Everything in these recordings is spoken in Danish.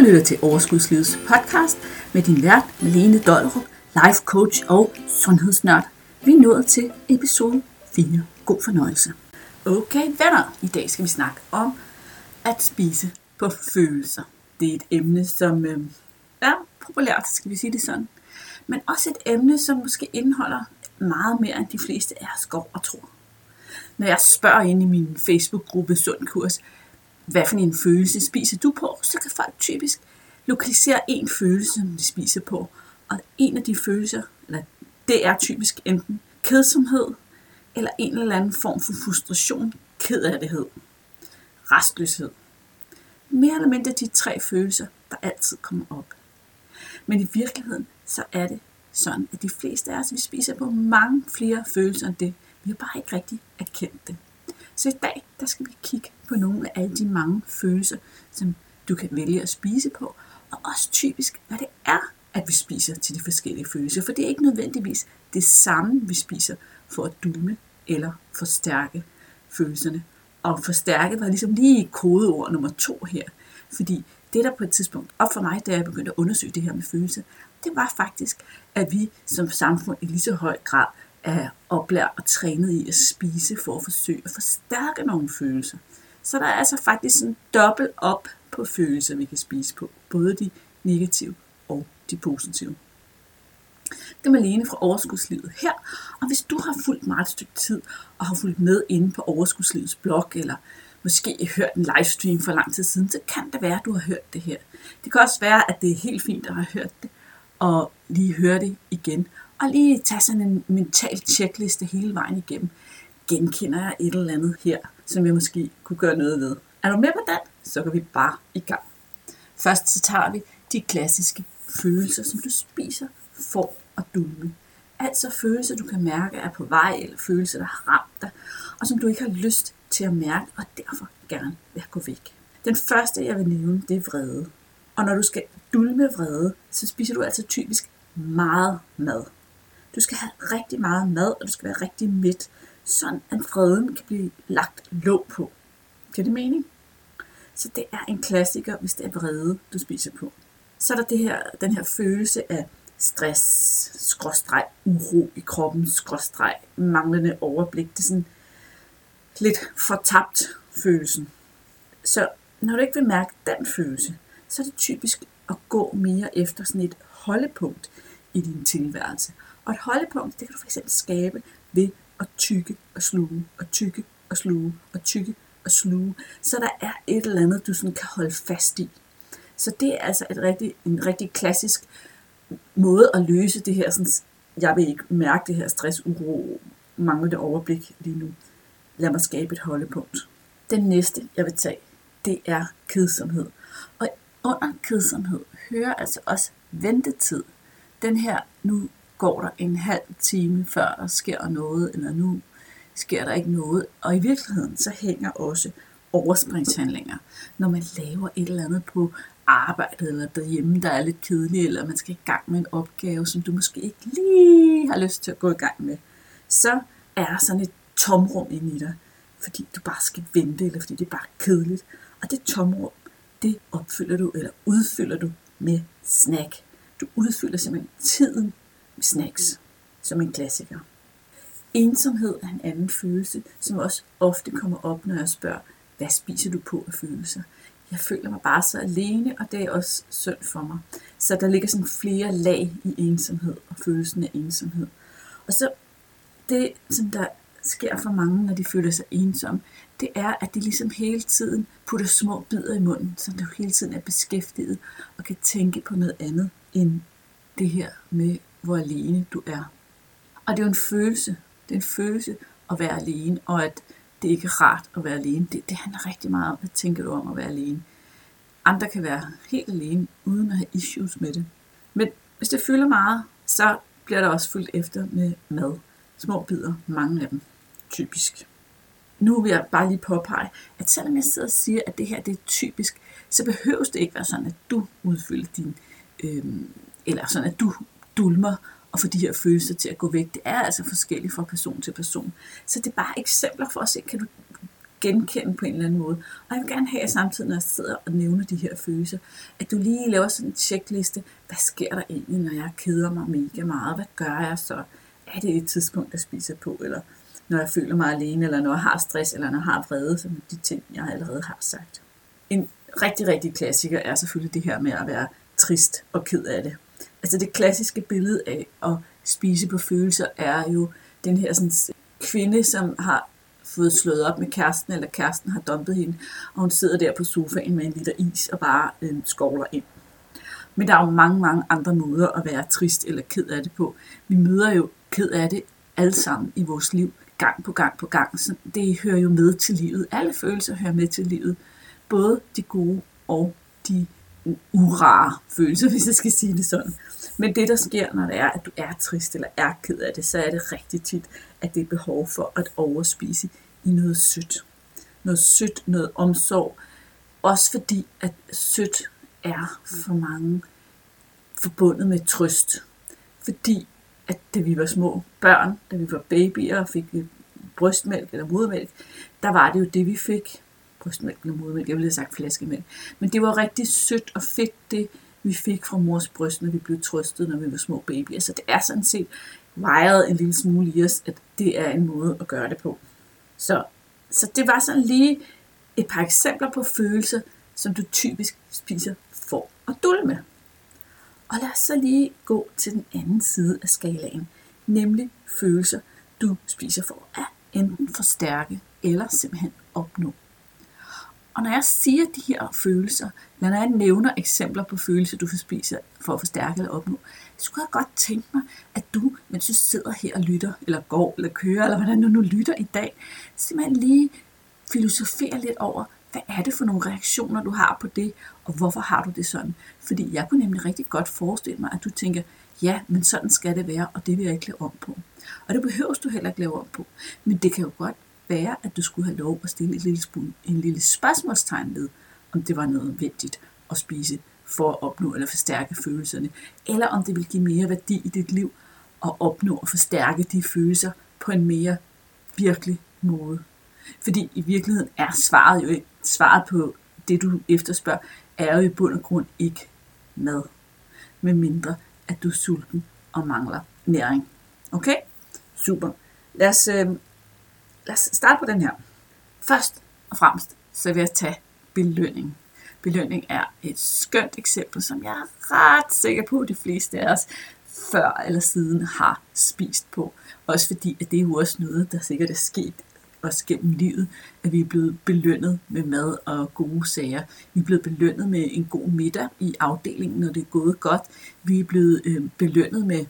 lytter til Overskudslivets podcast med din vært, Malene Dollerup, life coach og sundhedsnørd. Vi er nået til episode 4. God fornøjelse. Okay venner, i dag skal vi snakke om at spise på følelser. Det er et emne, som øh, er populært, skal vi sige det sådan. Men også et emne, som måske indeholder meget mere end de fleste af os går og tror. Når jeg spørger ind i min Facebook-gruppe Sund Kurs, hvad for en følelse spiser du på, så kan folk typisk lokalisere en følelse, som de spiser på. Og en af de følelser, eller det er typisk enten kedsomhed, eller en eller anden form for frustration, kedærdighed, restløshed. Mere eller mindre de tre følelser, der altid kommer op. Men i virkeligheden, så er det sådan, at de fleste af os, vi spiser på mange flere følelser end det. Vi har bare ikke rigtig erkendt det. Så i dag, der skal vi kigge på nogle af alle de mange følelser, som du kan vælge at spise på, og også typisk, hvad det er, at vi spiser til de forskellige følelser. For det er ikke nødvendigvis det samme, vi spiser for at dulme eller forstærke følelserne. Og forstærke var ligesom lige kodeord nummer to her. Fordi det der på et tidspunkt op for mig, da jeg begyndte at undersøge det her med følelser, det var faktisk, at vi som samfund i lige så høj grad er oplært og trænet i at spise for at forsøge at forstærke nogle følelser. Så der er altså faktisk en dobbelt op på følelser, vi kan spise på. Både de negative og de positive. Det er Malene fra Overskudslivet her, og hvis du har fulgt meget et stykke tid, og har fulgt med inde på Overskudslivets blog, eller måske hørt en livestream for lang tid siden, så kan det være, at du har hørt det her. Det kan også være, at det er helt fint at have hørt det, og lige høre det igen, og lige tage sådan en mental checkliste hele vejen igennem. Genkender jeg et eller andet her, som jeg måske kunne gøre noget ved? Er du med på den? Så går vi bare i gang. Først så tager vi de klassiske følelser, som du spiser for at dulme. Altså følelser, du kan mærke er på vej, eller følelser, der har ramt dig, og som du ikke har lyst til at mærke, og derfor gerne vil gå væk. Den første, jeg vil nævne, det er vrede. Og når du skal dulme vrede, så spiser du altså typisk meget mad. Du skal have rigtig meget mad, og du skal være rigtig midt, sådan at freden kan blive lagt låg på. Giver det mening? Så det er en klassiker, hvis det er vrede, du spiser på. Så er der det her, den her følelse af stress, skråstreg, uro i kroppen, skråstreg, manglende overblik. Det er sådan lidt fortabt følelsen. Så når du ikke vil mærke den følelse, så er det typisk at gå mere efter sådan et holdepunkt i din tilværelse. Og et holdepunkt, det kan du fx skabe ved at tykke og sluge, og tykke og sluge, og tykke og sluge. Så der er et eller andet, du sådan kan holde fast i. Så det er altså et rigtig, en rigtig klassisk måde at løse det her, sådan, jeg vil ikke mærke det her stress, uro, manglende overblik lige nu. Lad mig skabe et holdepunkt. Den næste, jeg vil tage, det er kedsomhed. Og under kedsomhed hører altså også ventetid. Den her, nu går der en halv time, før der sker noget, eller nu sker der ikke noget. Og i virkeligheden, så hænger også overspringshandlinger, når man laver et eller andet på arbejdet eller derhjemme, der er lidt kedeligt, eller man skal i gang med en opgave, som du måske ikke lige har lyst til at gå i gang med, så er der sådan et tomrum inde i dig, fordi du bare skal vente, eller fordi det er bare kedeligt. Og det tomrum, det opfylder du, eller udfylder du med snack. Du udfylder simpelthen tiden med snacks, som en klassiker. Ensomhed er en anden følelse, som også ofte kommer op, når jeg spørger, hvad spiser du på af følelser? Jeg føler mig bare så alene, og det er også synd for mig. Så der ligger sådan flere lag i ensomhed og følelsen af ensomhed. Og så det, som der sker for mange, når de føler sig ensomme, det er, at de ligesom hele tiden putter små bidder i munden, så du hele tiden er beskæftiget og kan tænke på noget andet end det her med, hvor alene du er. Og det er jo en følelse. Det er en følelse at være alene, og at det ikke er rart at være alene. Det, det handler rigtig meget om, hvad tænker du om at være alene. Andre kan være helt alene, uden at have issues med det. Men hvis det fylder meget, så bliver der også fyldt efter med mad. Små bidder, mange af dem, typisk. Nu vil jeg bare lige påpege, at selvom jeg sidder og siger, at det her det er typisk, så behøves det ikke være sådan, at du udfylder din, øh, eller sådan, at du dulmer og få de her følelser til at gå væk. Det er altså forskelligt fra person til person. Så det er bare eksempler for at se, kan du genkende på en eller anden måde. Og jeg vil gerne have, at samtidig, når jeg sidder og nævner de her følelser, at du lige laver sådan en checkliste. Hvad sker der egentlig, når jeg keder mig mega meget? Hvad gør jeg så? Er det et tidspunkt, jeg spiser på? Eller når jeg føler mig alene, eller når jeg har stress, eller når jeg har vrede, som de ting, jeg allerede har sagt. En rigtig, rigtig klassiker er selvfølgelig det her med at være trist og ked af det. Altså det klassiske billede af at spise på følelser er jo den her sådan, kvinde, som har fået slået op med kæresten, eller kæresten har dumpet hende, og hun sidder der på sofaen med en liter is og bare øh, skovler ind. Men der er jo mange, mange andre måder at være trist eller ked af det på. Vi møder jo ked af det alle sammen i vores liv, gang på gang på gang. Så det hører jo med til livet. Alle følelser hører med til livet. Både de gode og de urare følelser, hvis jeg skal sige det sådan. Men det, der sker, når det er, at du er trist eller er ked af det, så er det rigtig tit, at det er behov for at overspise i noget sødt. Noget sødt, noget omsorg. Også fordi, at sødt er for mange forbundet med trøst. Fordi, at da vi var små børn, da vi var babyer og fik brystmælk eller modermælk, der var det jo det, vi fik brystmælk eller modermælk, jeg ville have sagt flaskemælk. Men det var rigtig sødt og fedt, det vi fik fra mors bryst, når vi blev trøstet, når vi var små babyer. Så det er sådan set vejet en lille smule i os, at det er en måde at gøre det på. Så, så det var sådan lige et par eksempler på følelser, som du typisk spiser for at dulle med. Og lad os så lige gå til den anden side af skalaen, nemlig følelser, du spiser for at enten forstærke eller simpelthen opnå. Og når jeg siger de her følelser, når jeg nævner eksempler på følelser, du får spise for at forstærke eller opnå, så kunne jeg godt tænke mig, at du, mens du sidder her og lytter, eller går, eller kører, eller hvordan du nu lytter i dag, simpelthen lige filosoferer lidt over, hvad er det for nogle reaktioner, du har på det, og hvorfor har du det sådan? Fordi jeg kunne nemlig rigtig godt forestille mig, at du tænker, ja, men sådan skal det være, og det vil jeg ikke lave om på. Og det behøver du heller ikke lave om på. Men det kan jo godt være, at du skulle have lov at stille et lille, en lille spørgsmålstegn ved, om det var nødvendigt at spise for at opnå eller forstærke følelserne, eller om det vil give mere værdi i dit liv at opnå og forstærke de følelser på en mere virkelig måde. Fordi i virkeligheden er svaret jo ikke, svaret på det du efterspørger, er jo i bund og grund ikke mad. Med mindre at du er sulten og mangler næring. Okay? Super. Lad os, øh, lad os starte på den her. Først og fremmest, så vil jeg tage belønning. Belønning er et skønt eksempel, som jeg er ret sikker på, at de fleste af os før eller siden har spist på. Også fordi, at det er jo også noget, der sikkert er sket os gennem livet, at vi er blevet belønnet med mad og gode sager. Vi er blevet belønnet med en god middag i afdelingen, når det er gået godt. Vi er blevet øh, belønnet med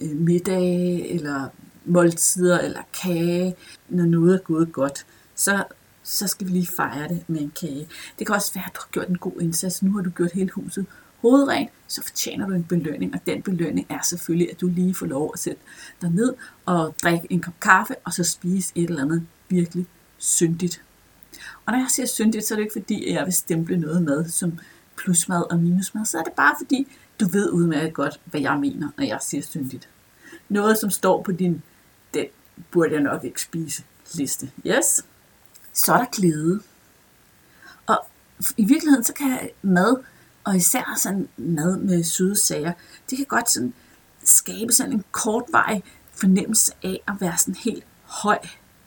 øh, middag eller måltider eller kage, når noget er gået godt. Så, så skal vi lige fejre det med en kage. Det kan også være, at du har gjort en god indsats. Nu har du gjort hele huset hovedrent, så fortjener du en belønning, og den belønning er selvfølgelig, at du lige får lov at sætte dig ned og drikke en kop kaffe, og så spise et eller andet virkelig syndigt. Og når jeg siger syndigt, så er det ikke fordi, at jeg vil stemple noget med som plusmad og minusmad, så er det bare fordi, du ved udmærket godt, hvad jeg mener, når jeg siger syndigt. Noget, som står på din, den burde jeg nok ikke spise liste. Yes? Så er der glæde. Og i virkeligheden, så kan mad, og især sådan mad med søde sager, det kan godt sådan skabe sådan en kortvarig fornemmelse af at være sådan helt høj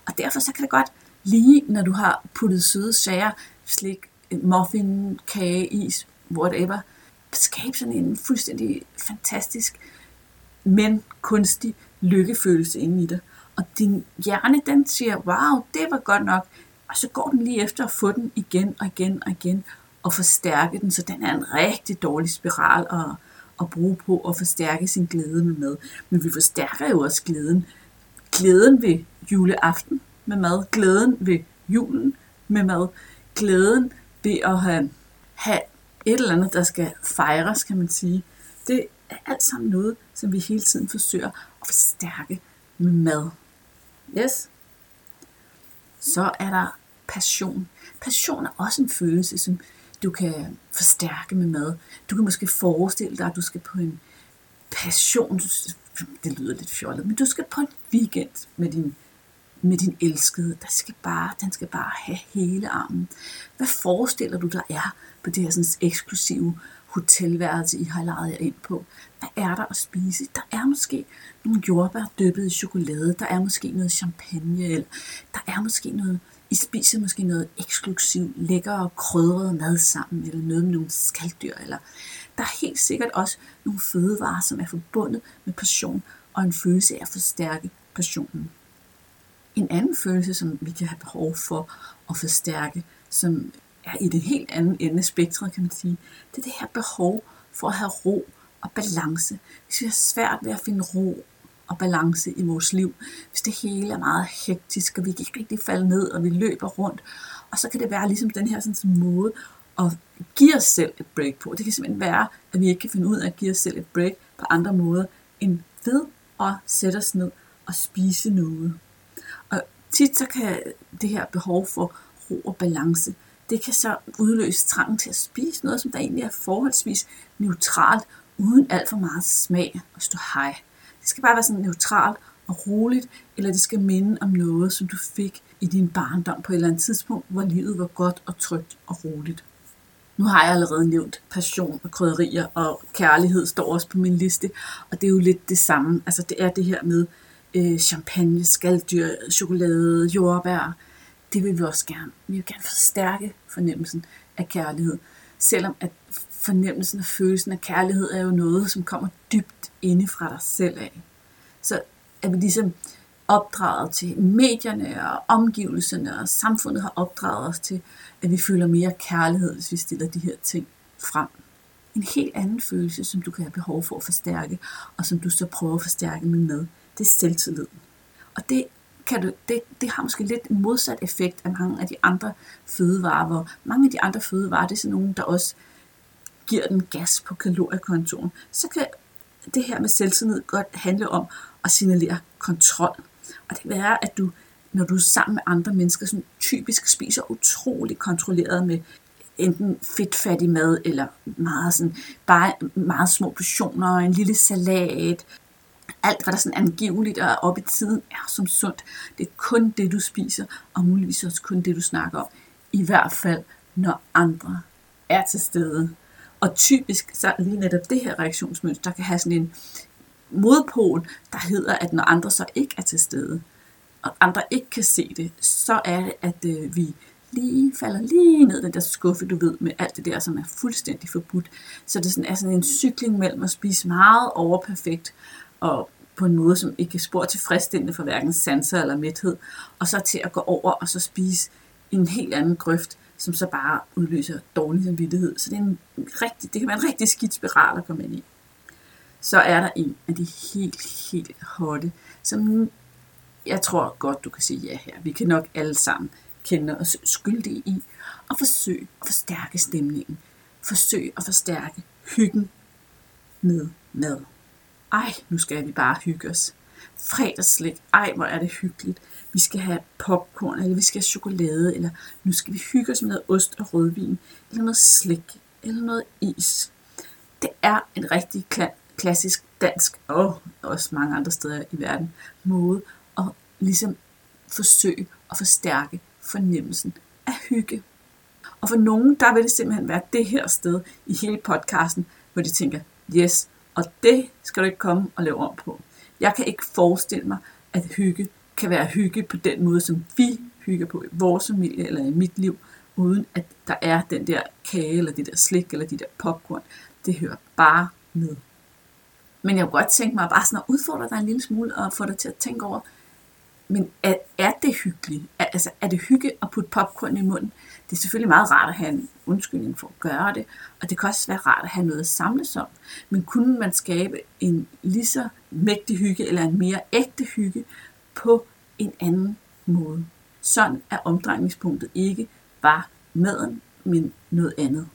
og derfor så kan det godt lige, når du har puttet søde sager, slik, muffin, kage, is, whatever, skabe sådan en fuldstændig fantastisk, men kunstig lykkefølelse inde i dig. Og din hjerne, den siger, wow, det var godt nok. Og så går den lige efter at få den igen og igen og igen, og forstærke den, så den er en rigtig dårlig spiral at, at bruge på at forstærke sin glæde med mad. Men vi forstærker jo også glæden. Glæden ved juleaften med mad, glæden ved julen med mad, glæden ved at have, have et eller andet, der skal fejres, kan man sige. Det er alt sammen noget, som vi hele tiden forsøger forstærke med mad. Yes. Så er der passion. Passion er også en følelse, som du kan forstærke med mad. Du kan måske forestille dig, at du skal på en passion, det lyder lidt fjollet, men du skal på en weekend med din med din elskede. Der skal bare, den skal bare have hele armen. Hvad forestiller du, der er på det her sådan eksklusive hotelværelse, I har lejet jer ind på? Hvad er der at spise? Der er måske nogle jordbær dyppet i chokolade. Der er måske noget champagne. Eller der er måske noget, I spiser måske noget eksklusivt, lækker og krydret mad sammen. Eller noget med nogle skalddyr. Eller der er helt sikkert også nogle fødevarer, som er forbundet med passion og en følelse af at forstærke passionen. En anden følelse, som vi kan have behov for at forstærke, som er i det helt anden ende af spektret, kan man sige, det er det her behov for at have ro og balance. Hvis vi har svært ved at finde ro og balance i vores liv, hvis det hele er meget hektisk, og vi kan ikke rigtig falde ned, og vi løber rundt, og så kan det være ligesom den her sådan, måde at give os selv et break på. Det kan simpelthen være, at vi ikke kan finde ud af at give os selv et break på andre måder, end ved at sætte os ned og spise noget. Og tit så kan det her behov for ro og balance, det kan så udløse trangen til at spise noget, som der egentlig er forholdsvis neutralt, uden alt for meget smag og stå hej. Det skal bare være sådan neutralt og roligt, eller det skal minde om noget, som du fik i din barndom på et eller andet tidspunkt, hvor livet var godt og trygt og roligt. Nu har jeg allerede nævnt passion og krydderier, og kærlighed står også på min liste, og det er jo lidt det samme. Altså det er det her med øh, champagne, skalddyr, chokolade, jordbær. Det vil vi også gerne. Vi vil gerne forstærke fornemmelsen af kærlighed. Selvom at fornemmelsen og følelsen af kærlighed er jo noget, som kommer dybt inde fra dig selv af. Så er vi ligesom opdraget til medierne og omgivelserne og samfundet har opdraget os til, at vi føler mere kærlighed, hvis vi stiller de her ting frem. En helt anden følelse, som du kan have behov for at forstærke, og som du så prøver at forstærke med med, det er selvtilliden. Og det, kan du, det, det har måske lidt modsat effekt af mange af de andre fødevarer, hvor mange af de andre fødevarer, det er sådan nogle, der også giver den gas på kaloriekontoen. Så kan det her med selvtillid godt handle om at signalere kontrol. Og det kan være, at du, når du er sammen med andre mennesker, sådan typisk spiser utrolig kontrolleret med enten fedtfattig mad, eller meget, sådan, bare meget små portioner, en lille salat, alt hvad der sådan angiveligt er op i tiden, er som sundt. Det er kun det, du spiser, og muligvis også kun det, du snakker om. I hvert fald, når andre er til stede. Og typisk, så lige netop det her reaktionsmønster, kan have sådan en modpol, der hedder, at når andre så ikke er til stede, og andre ikke kan se det, så er det, at øh, vi lige falder lige ned den der skuffe, du ved, med alt det der, som er fuldstændig forbudt. Så det sådan, er sådan en cykling mellem at spise meget overperfekt, og på en måde, som ikke er spor tilfredsstillende for hverken sanser eller mæthed, og så til at gå over og så spise en helt anden grøft, som så bare udløser dårlig samvittighed. Så det, er en rigtig, det kan være en rigtig skidt spiral at komme ind i. Så er der en af de helt, helt hotte, som jeg tror godt, du kan sige ja her. Vi kan nok alle sammen kende os skyldige i og forsøge at forstærke stemningen. Forsøge at forstærke hyggen med mad. Ej, nu skal vi bare hygge os. Fredagsslik, ej hvor er det hyggeligt. Vi skal have popcorn, eller vi skal have chokolade, eller nu skal vi hygge os med noget ost og rødvin, eller noget slik, eller noget is. Det er en rigtig klassisk dansk, og også mange andre steder i verden, måde at ligesom forsøge at forstærke fornemmelsen af hygge. Og for nogen, der vil det simpelthen være det her sted i hele podcasten, hvor de tænker, yes, og det skal du ikke komme og lave om på. Jeg kan ikke forestille mig, at hygge kan være hygge på den måde, som vi hygger på i vores familie eller i mit liv, uden at der er den der kage, eller det der slik, eller de der popcorn. Det hører bare med. Men jeg kunne godt tænke mig bare sådan at udfordre dig en lille smule, og få dig til at tænke over, men er, er det hyggeligt? Er, altså, er det hygge at putte popcorn i munden? Det er selvfølgelig meget rart at have en undskyldning for at gøre det, og det kan også være rart at have noget at samles om. Men kunne man skabe en lige så mægtig hygge, eller en mere ægte hygge, på en anden måde? Sådan er omdrejningspunktet ikke bare maden, men noget andet.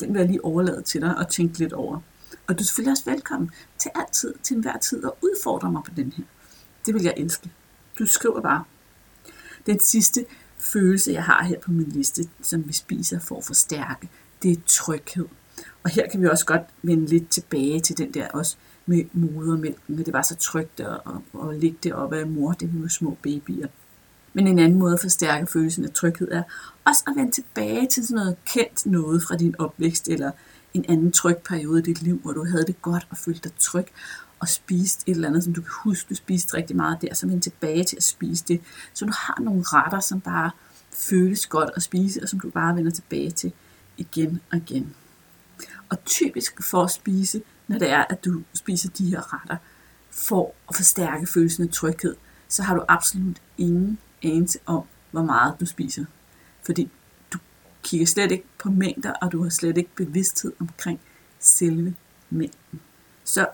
Den vil jeg lige overlade til dig og tænke lidt over. Og du er selvfølgelig også velkommen til altid, til enhver tid, at udfordre mig på den her. Det vil jeg elske. Du skriver bare. Den sidste følelse, jeg har her på min liste, som vi spiser for at forstærke, det er tryghed. Og her kan vi også godt vende lidt tilbage til den der også med modermælken, at det var så trygt at, at, at ligge det op af mor, det var små babyer. Men en anden måde at forstærke følelsen af tryghed er også at vende tilbage til sådan noget kendt noget fra din opvækst, eller en anden tryg periode i dit liv, hvor du havde det godt og følte dig tryg, og spiste et eller andet, som du kan huske, du spiste rigtig meget der, så vend tilbage til at spise det. Så du har nogle retter, som bare føles godt at spise, og som du bare vender tilbage til igen og igen. Og typisk for at spise, når det er, at du spiser de her retter, for at forstærke følelsen af tryghed, så har du absolut ingen anelse om, hvor meget du spiser. Fordi du kigger slet ikke på mængder, og du har slet ikke bevidsthed omkring selve mængden. Så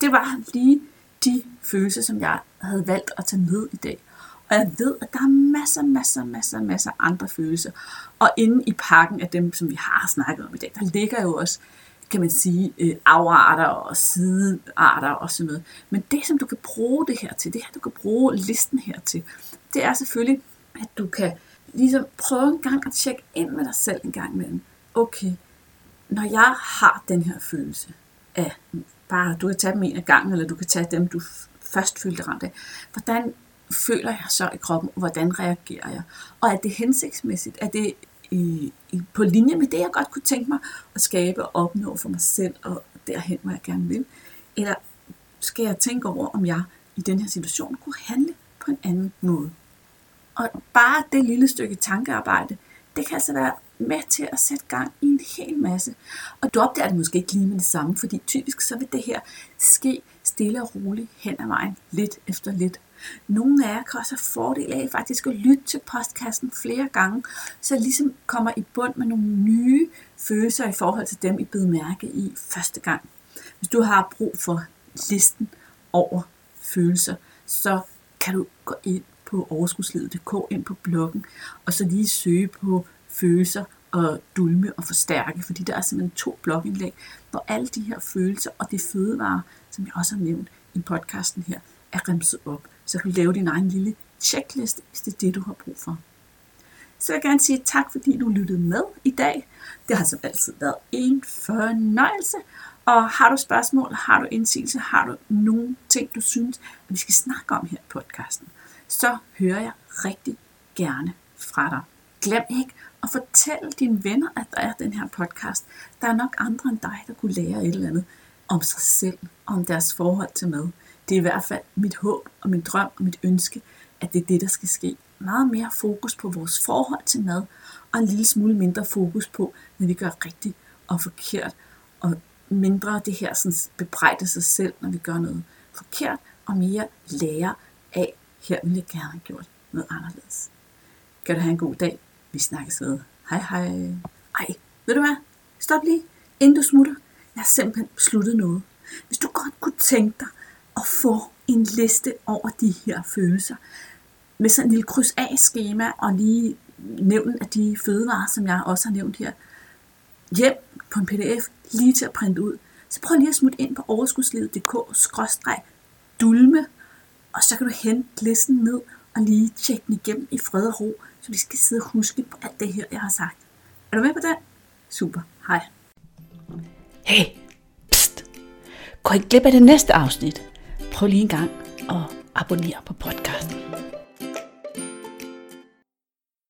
det var lige de følelser, som jeg havde valgt at tage med i dag. Og jeg ved, at der er masser, masser, masser, masser andre følelser. Og inde i pakken af dem, som vi har snakket om i dag, der ligger jo også, kan man sige, øh, afarter og sidearter og sådan noget. Men det, som du kan bruge det her til, det her, du kan bruge listen her til, det er selvfølgelig, at du kan ligesom prøve en gang at tjekke ind med dig selv en gang imellem. Okay, når jeg har den her følelse af, bare du kan tage dem en af gangen, eller du kan tage dem, du først følte ramt af. Hvordan føler jeg så i kroppen, og hvordan reagerer jeg? Og er det hensigtsmæssigt? Er det i, i, på linje med det, jeg godt kunne tænke mig at skabe og opnå for mig selv, og derhen, hvor jeg gerne vil? Eller skal jeg tænke over, om jeg i den her situation kunne handle på en anden måde? Og bare det lille stykke tankearbejde, det kan altså være med til at sætte gang i en hel masse. Og du opdager det måske ikke lige med det samme, fordi typisk så vil det her ske stille og roligt hen ad vejen, lidt efter lidt. Nogle af jer kan også have fordel af faktisk at lytte til postkassen flere gange, så jeg ligesom kommer i bund med nogle nye følelser i forhold til dem, I blev mærke i første gang. Hvis du har brug for listen over følelser, så kan du gå ind på overskudslivet.dk, ind på bloggen, og så lige søge på følelser og dulme og forstærke, fordi der er simpelthen to blogindlæg, hvor alle de her følelser og det fødevare, som jeg også har nævnt i podcasten her, er remset op. Så kan du lave din egen lille checkliste, hvis det er det, du har brug for. Så jeg vil gerne sige tak, fordi du lyttede med i dag. Det har som altid været en fornøjelse. Og har du spørgsmål, har du indsigelse, har du nogle ting, du synes, at vi skal snakke om her i podcasten, så hører jeg rigtig gerne fra dig. Glem ikke at fortælle dine venner, at der er den her podcast. Der er nok andre end dig, der kunne lære et eller andet om sig selv og om deres forhold til mad. Det er i hvert fald mit håb og min drøm og mit ønske, at det er det, der skal ske. Meget mere fokus på vores forhold til mad, og en lille smule mindre fokus på, når vi gør rigtigt og forkert, og mindre det her sådan, bebrejde sig selv, når vi gør noget forkert, og mere lære af, her ville jeg gerne have gjort noget anderledes. Kan du have en god dag. Vi snakkes ved. Hej hej. Ej, ved du hvad? Stop lige, inden du smutter. Jeg har simpelthen besluttet noget. Hvis du godt kunne tænke dig at få en liste over de her følelser, med sådan en lille kryds af skema og lige nævnen af de fødevarer, som jeg også har nævnt her, hjem på en pdf, lige til at printe ud, så prøv lige at smutte ind på overskudslivet.dk-dulme, og så kan du hente listen ned og lige tjekke den igennem i fred og ro, så vi skal sidde og huske på alt det her, jeg har sagt. Er du med på det? Super. Hej. Hey, pst. Gå ikke glip af det næste afsnit. Prøv lige en gang at abonnere på podcasten.